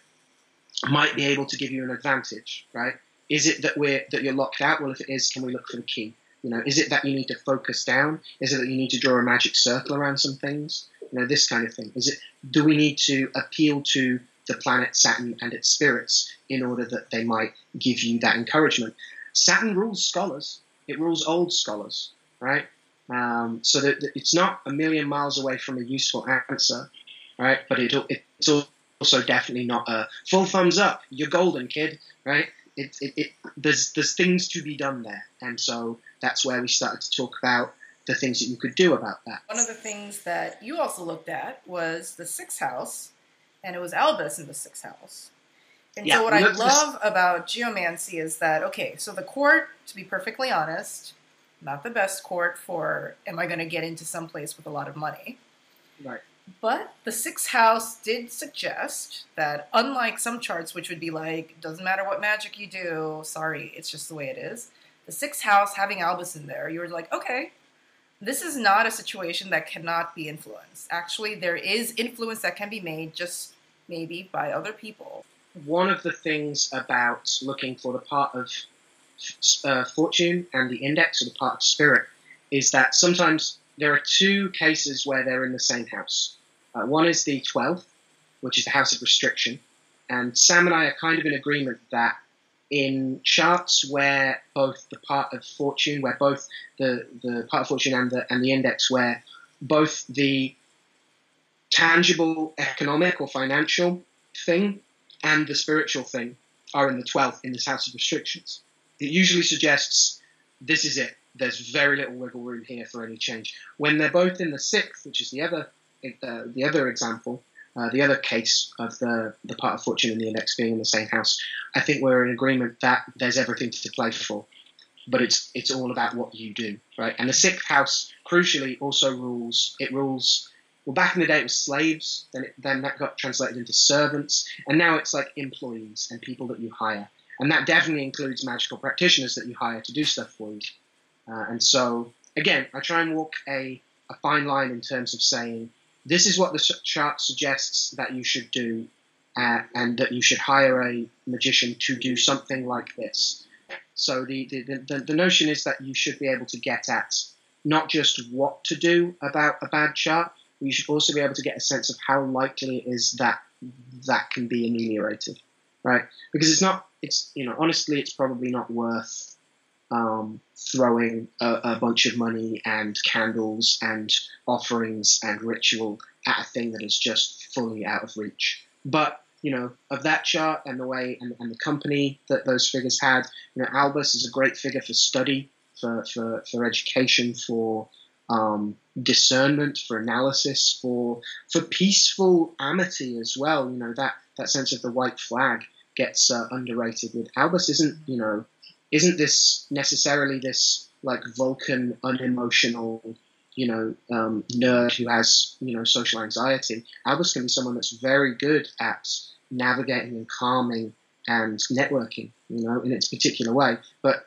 might be able to give you an advantage, right? Is it that we're that you're locked out? Well, if it is, can we look for the key? You know, is it that you need to focus down? Is it that you need to draw a magic circle around some things? You know, this kind of thing. Is it? Do we need to appeal to the planet Saturn and its spirits in order that they might give you that encouragement? Saturn rules scholars. It rules old scholars, right? Um, so that, that it's not a million miles away from a useful answer, right? But it, it's also definitely not a full thumbs up. You're golden, kid, right? It, it, it, there's there's things to be done there, and so that's where we started to talk about the things that you could do about that.
One of the things that you also looked at was the sixth house, and it was Albus in the sixth house. And
Yeah,
so what I love about geomancy is that okay, so the court, to be perfectly honest, not the best court for am I going to get into some place with a lot of money.
Right.
But the sixth house did suggest that, unlike some charts, which would be like, doesn't matter what magic you do, sorry, it's just the way it is. The sixth house having Albus in there, you were like, okay, this is not a situation that cannot be influenced. Actually, there is influence that can be made just maybe by other people.
One of the things about looking for the part of uh, fortune and the index, or the part of spirit, is that sometimes there are two cases where they're in the same house. Uh, one is the 12th, which is the house of restriction. And Sam and I are kind of in agreement that in charts where both the part of fortune, where both the, the part of fortune and the, and the index, where both the tangible economic or financial thing and the spiritual thing are in the 12th in this house of restrictions. It usually suggests this is it. There's very little wiggle room here for any change. When they're both in the sixth, which is the other uh, the other example, uh, the other case of the the part of fortune and the index being in the same house, I think we're in agreement that there's everything to play for. But it's it's all about what you do, right? And the sixth house, crucially, also rules. It rules. Well, back in the day, it was slaves. Then it, then that got translated into servants, and now it's like employees and people that you hire. And that definitely includes magical practitioners that you hire to do stuff for you. Uh, and so, again, I try and walk a, a fine line in terms of saying this is what the chart suggests that you should do, uh, and that you should hire a magician to do something like this. So the, the, the, the notion is that you should be able to get at not just what to do about a bad chart, but you should also be able to get a sense of how likely it is that that can be ameliorated, right? Because it's not, it's you know, honestly, it's probably not worth um, throwing a, a bunch of money and candles and offerings and ritual at a thing that is just fully out of reach. But you know, of that chart and the way and, and the company that those figures had, you know, Albus is a great figure for study, for for, for education, for um, discernment, for analysis, for for peaceful amity as well. You know that that sense of the white flag gets uh, underrated. With Albus, isn't you know, isn't this necessarily this like Vulcan unemotional, you know, um, nerd who has you know social anxiety? Albus can be someone that's very good at navigating and calming and networking, you know, in its particular way. But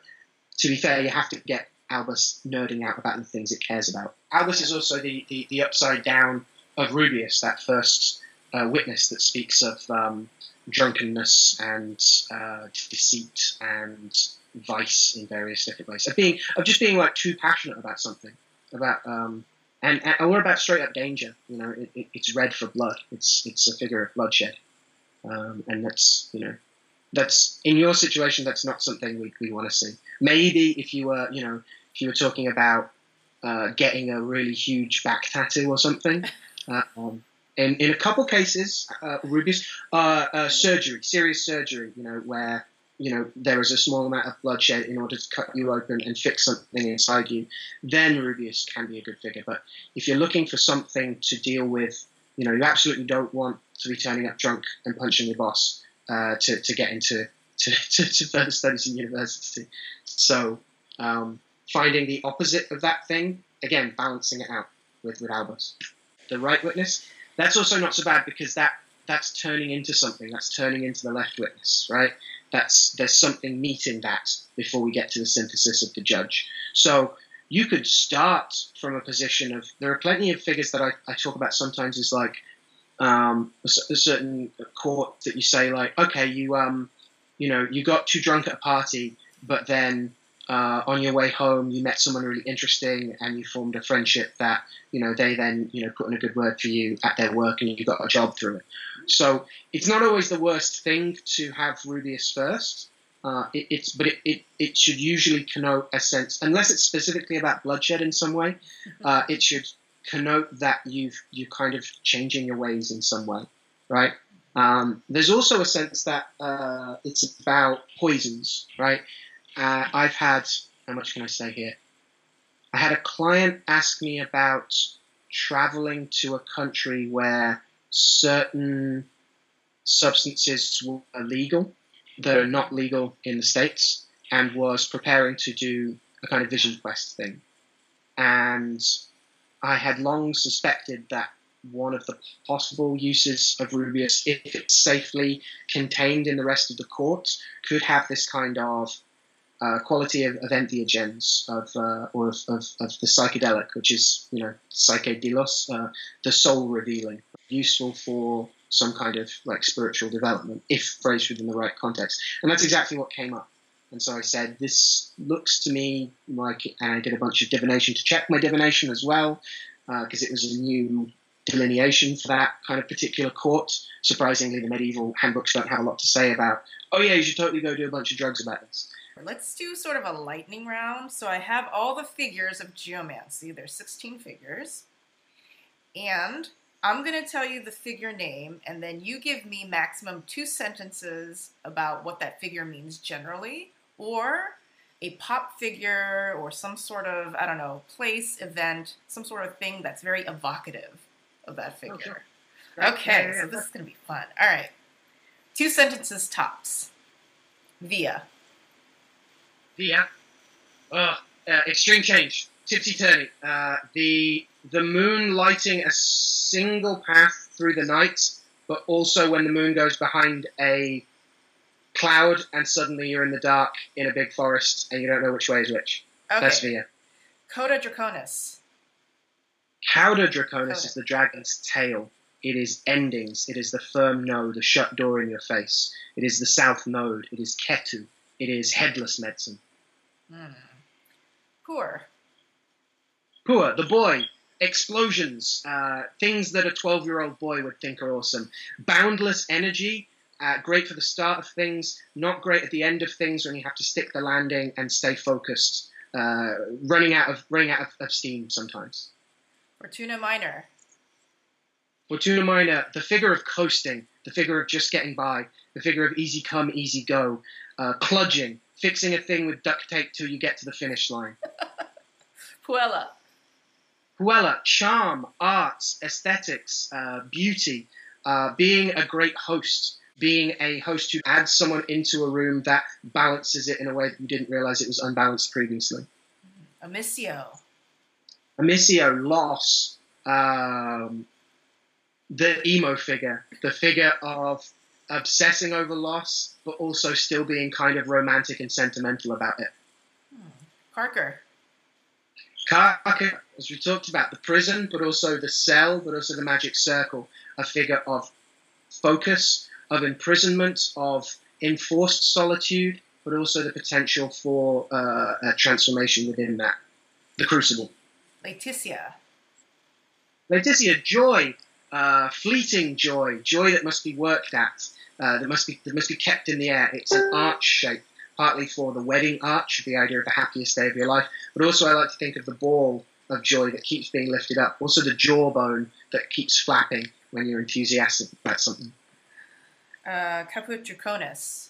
to be fair, you have to get Albus nerding out about the things it cares about. Albus is also the, the, the upside down of Rubeus, that first uh, witness that speaks of um, drunkenness and uh, deceit and vice in various different ways. Of being of just being like too passionate about something, about um, and, and or about straight up danger. You know, it, it, it's red for blood. It's it's a figure of bloodshed, um, and that's you know that's in your situation. That's not something we, we want to see. Maybe if you were you know if you were talking about uh, getting a really huge back tattoo or something. Uh, um, in, in a couple cases, uh, Rubeus, uh, uh, surgery, serious surgery, you know, where you know there is a small amount of bloodshed in order to cut you open and fix something inside you, then Rubeus can be a good figure. But if you're looking for something to deal with, you know, you absolutely don't want to be turning up drunk and punching your boss uh, to, to get into to, to, to further studies in university. So um, finding the opposite of that thing, again, balancing it out with, with Albus. The right witness, that's also not so bad because that that's turning into something. That's turning into the left witness, right? That's there's something meeting that before we get to the synthesis of the judge. So you could start from a position of there are plenty of figures that I, I talk about sometimes is like um, a, a certain court that you say like okay you um you know, you got too drunk at a party, but then uh, on your way home you met someone really interesting and you formed a friendship that you know they then you know put in a good word for you at their work and you got a job through it. So it's not always the worst thing to have Rubeus first. Uh, it, it's but it, it, it should usually connote a sense unless it's specifically about bloodshed in some way. Uh, it should connote that you've you kind of changing your ways in some way, right? Um, there's also a sense that uh, it's about poisons, right? Uh, I've had how much can I say here? I had a client ask me about traveling to a country where certain substances were illegal that are not legal in the states, and was preparing to do a kind of vision quest thing, and I had long suspected that one of the possible uses of Rubeus, if it's safely contained in the rest of the court, could have this kind of uh, quality of, of entheogens of, uh, or of, of, of, the psychedelic, which is, you know, psychedelos, uh, the soul revealing, useful for some kind of like spiritual development, if phrased within the right context. And that's exactly what came up. And so I said, this looks to me like, and I did a bunch of divination to check my divination as well, because uh, it was a new delineation for that kind of particular court. Surprisingly, the medieval handbooks don't have a lot to say about, oh yeah, you should totally go do a bunch of drugs about this.
Let's do sort of a lightning round. So I have all the figures of geomancy. There's 16 figures. And I'm going to tell you the figure name, and then you give me maximum two sentences about what that figure means generally or a pop figure or some sort of, I don't know, place, event, some sort of thing that's very evocative of that figure. Okay, okay so this is going to be fun. All right. Two sentences tops. Via.
Via. Uh, uh, extreme change. Tipsy turny. Uh, the the moon lighting a single path through the night, but also when the moon goes behind a cloud and suddenly you're in the dark in a big forest and you don't know which way is which. Okay. That's Via.
Cauda Draconis.
Cauda Draconis Coda. is the dragon's tail. It is endings. It is the firm no, the shut door in your face. It is the south node. It is Ketu. It is headless medicine.
Mm. Puer.
Puer, the boy. Explosions. Uh, things that a 12 year old boy would think are awesome. Boundless energy uh, great for the start of things, not great at the end of things when you have to stick the landing and stay focused. Uh, running out of running out of, of, steam sometimes.
Fortuna Minor.
Fortuna Minor, the figure of coasting, the figure of just getting by, the figure of easy come, easy go, uh, cludging, fixing a thing with duct tape till you get to the finish line.
Puella.
Puella, charm, arts, aesthetics, uh, beauty, uh, being a great host, being a host who adds someone into a room that balances it in a way that you didn't realize it was unbalanced previously.
Amissio.
Amissio, loss, um, the emo figure, the figure of obsessing over loss, but also still being kind of romantic and sentimental about it.
Carcer. Carcer.
Carcer, as we talked about, the prison, but also the cell, but also the magic circle, a figure of focus, of imprisonment, of enforced solitude, but also the potential for uh, a transformation within that. The crucible.
Laetitia.
Laetitia, joy, uh, fleeting joy, joy that must be worked at, uh, that must be that must be kept in the air. It's an arch shape, partly for the wedding arch, the idea of the happiest day of your life, but also I like to think of the ball of joy that keeps being lifted up. Also the jawbone that keeps flapping when you're enthusiastic about something.
Uh, Caput Draconis.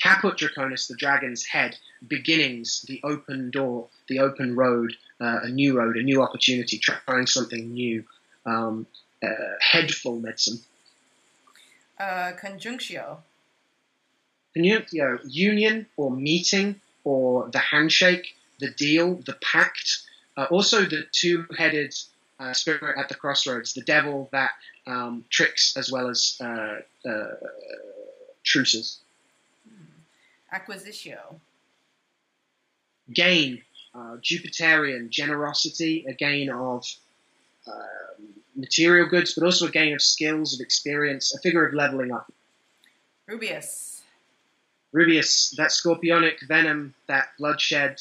Caput Draconis, the dragon's head, beginnings, the open door, the open road, uh, a new road, a new opportunity, trying something new. Um, uh, headful medicine.
Uh, conjunctio.
Conjunctio, union or meeting or the handshake, the deal, the pact. Uh, also, the two-headed uh, spirit at the crossroads, the devil that um, tricks as well as uh, uh, truces.
Acquisitio.
Gain, uh, Jupiterian, generosity, a gain of uh, material goods, but also a gain of skills, of experience, a figure of leveling up.
Rubeus.
Rubeus, that scorpionic venom, that bloodshed,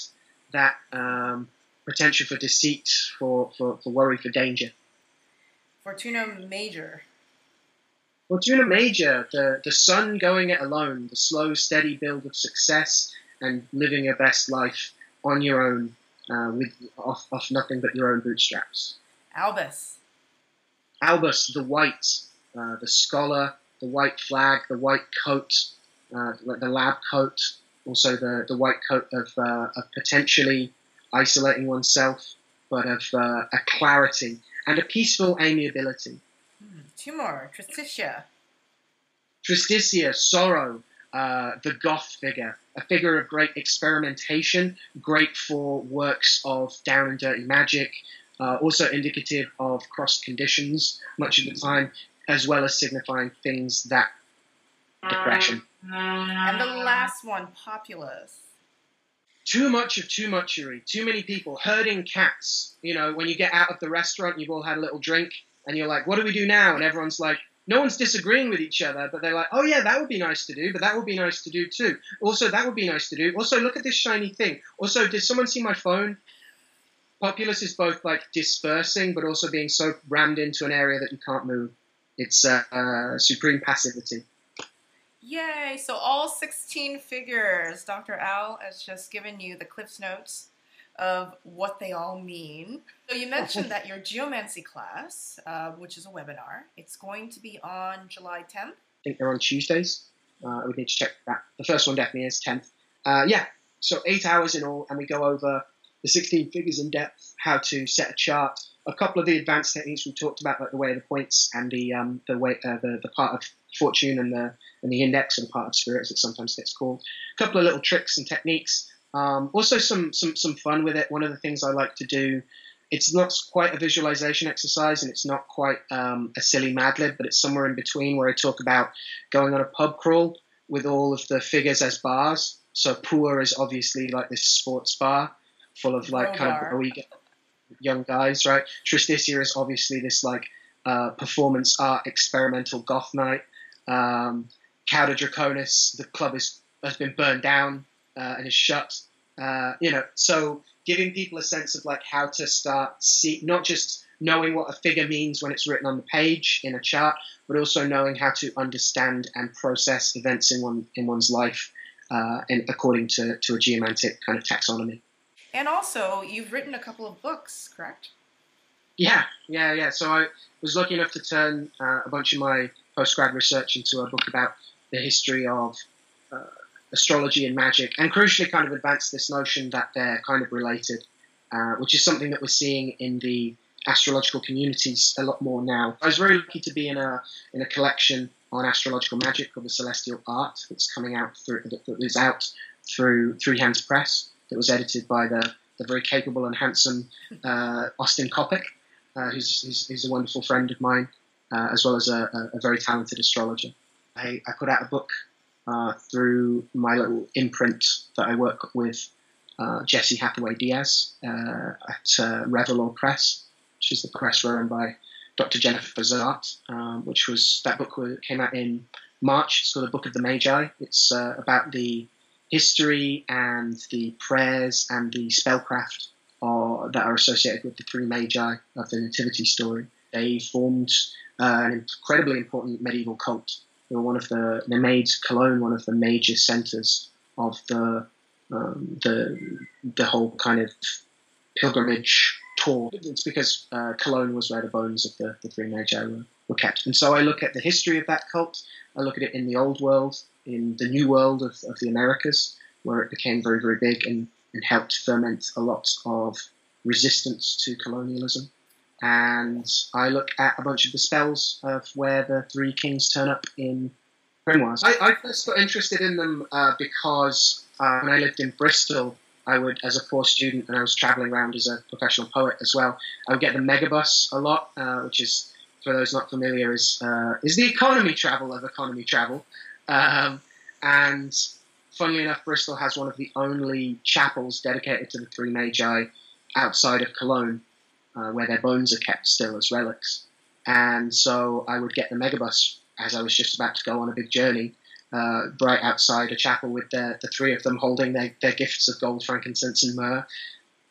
that um, potential for deceit, for, for, for worry, for danger.
Fortuna Major.
Fortuna Major, the, the sun going it alone, the slow, steady build of success and living your best life on your own, uh, with off, off nothing but your own bootstraps.
Albus.
Albus, the white, uh, the scholar, the white flag, the white coat, uh, the lab coat, also the, the white coat of, uh, of potentially isolating oneself, but of uh, a clarity and a peaceful amiability.
Hmm. Two more. Tristitia.
Tristitia, sorrow, uh, the goth figure, a figure of great experimentation, great for works of down and dirty magic, uh, also indicative of crossed conditions much of the time, as well as signifying things that depression.
And the last one, Populus.
Too much of too much, muchery, too many people, herding cats. You know, when you get out of the restaurant, you've all had a little drink, and you're like, what do we do now? And everyone's like, no one's disagreeing with each other, but they're like, oh yeah, that would be nice to do, but that would be nice to do too. Also, that would be nice to do. Also, look at this shiny thing. Also, did someone see my phone? Populus is both like dispersing, but also being so rammed into an area that you can't move. It's uh, uh, supreme passivity.
Yay! So all 16 figures. Dr. Al has just given you the Cliff's Notes of what they all mean. So you mentioned that your geomancy class, uh, which is a webinar, it's going to be on July 10th.
I think they're on Tuesdays. Uh, we need to check that. The first one definitely is 10th. Uh, yeah, so eight hours in all, and we go over the 16 figures in depth, how to set a chart, a couple of the advanced techniques we talked about, like the way of the points and the um, the way uh, the, the part of fortune and the and the index and part of spirit as it sometimes gets called. A couple of little tricks and techniques. Um, also some some some fun with it. One of the things I like to do. It's not quite a visualization exercise, and it's not quite um, a silly Mad Lib, but it's somewhere in between where I talk about going on a pub crawl with all of the figures as bars. So puer is obviously like this sports bar full of like kind of young guys, right? Tristitia is obviously this like uh, performance art experimental goth night. Um, Cauda Draconis, the club is, has been burned down uh, and is shut. Uh, you know, so giving people a sense of like how to start see not just knowing what a figure means when it's written on the page in a chart, but also knowing how to understand and process events in one in one's life, uh, in, according to, to a geomantic kind of taxonomy.
And also, you've written a couple of books, correct?
Yeah, yeah, yeah. So I was lucky enough to turn uh, a bunch of my postgrad research into a book about the history of uh, astrology and magic, and crucially, kind of advance this notion that they're kind of related, uh, which is something that we're seeing in the astrological communities a lot more now. I was very lucky to be in a in a collection on astrological magic called the Celestial Art that's coming out through that is out through Three Hands Press that was edited by the, the very capable and handsome uh, Austin Coppock, uh, who's, who's, who's, a wonderful friend of mine, uh, as well as a, a, very talented astrologer. I, I put out a book uh, through my little imprint that I work with uh, Jesse Hathaway Diaz uh, at Revelore Press, which is the press run by Dr. Jennifer Zahrt, um, which was that book came out in March. It's called the Book of the Magi. It's about the history and the prayers and the spellcraft are, that are associated with the three magi of the Nativity story. They formed uh, an incredibly important medieval cult. They were one of the they made Cologne one of the major centres of the um, the the whole kind of pilgrimage tour. It's because uh, Cologne was where the bones of the, the three magi were, were kept. And so I look at the history of that cult. I look at it in the old world, in the new world of, of the Americas, where it became very, very big and, and helped ferment a lot of resistance to colonialism. And I look at a bunch of the spells of where the three kings turn up in grimoires. I, I first got interested in them uh, because uh, when I lived in Bristol, I would, as a poor student, and I was traveling around as a professional poet as well, I would get the megabus a lot, uh, which is, for those not familiar, is uh, is the economy travel of economy travel. Um, and funnily enough, Bristol has one of the only chapels dedicated to the three magi outside of Cologne, uh, where their bones are kept still as relics. And so I would get the megabus as I was just about to go on a big journey uh, right outside a chapel with the three of them holding their, their gifts of gold, frankincense, and myrrh.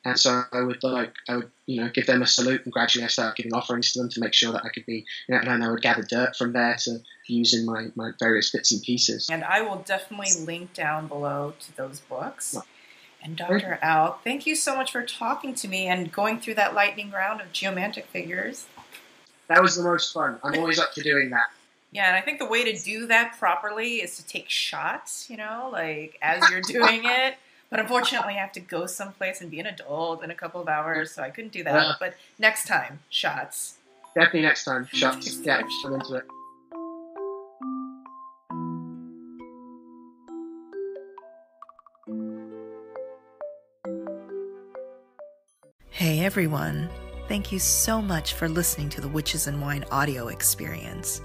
And so I would like I would you know give them a salute, and gradually I started giving offerings to them to make sure that I could be you know, and then I would gather dirt from there to use in my, my various bits and pieces.
And I will definitely link down below to those books. And Dr. Al, thank you so much for talking to me and going through that lightning round of geomantic figures.
That was the most fun. I'm always up for doing that.
Yeah, and I think the way to do that properly is to take shots, you know, like as you're doing it. But unfortunately, I have to go someplace and be an adult in a couple of hours, so I couldn't do that.
Yeah.
But next time, shots.
Definitely next time. Shots. Yeah, I'm into it.
Everyone, thank you so much for listening to the Witches and Wine audio experience.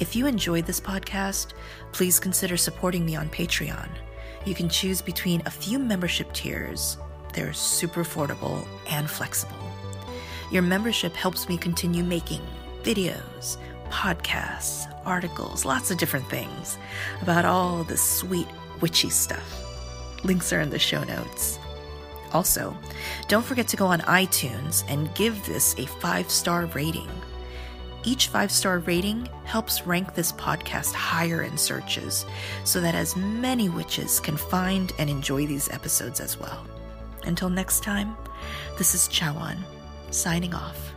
If you enjoyed this podcast, please consider supporting me on Patreon. You can choose between a few membership tiers, they're super affordable and flexible. Your membership helps me continue making videos, podcasts, articles, lots of different things about all the sweet witchy stuff. Links are in the show notes. Also, don't forget to go on iTunes and give this a five star rating. Each five star rating helps rank this podcast higher in searches so that as many witches can find and enjoy these episodes as well. Until next time, this is Chawan, signing off.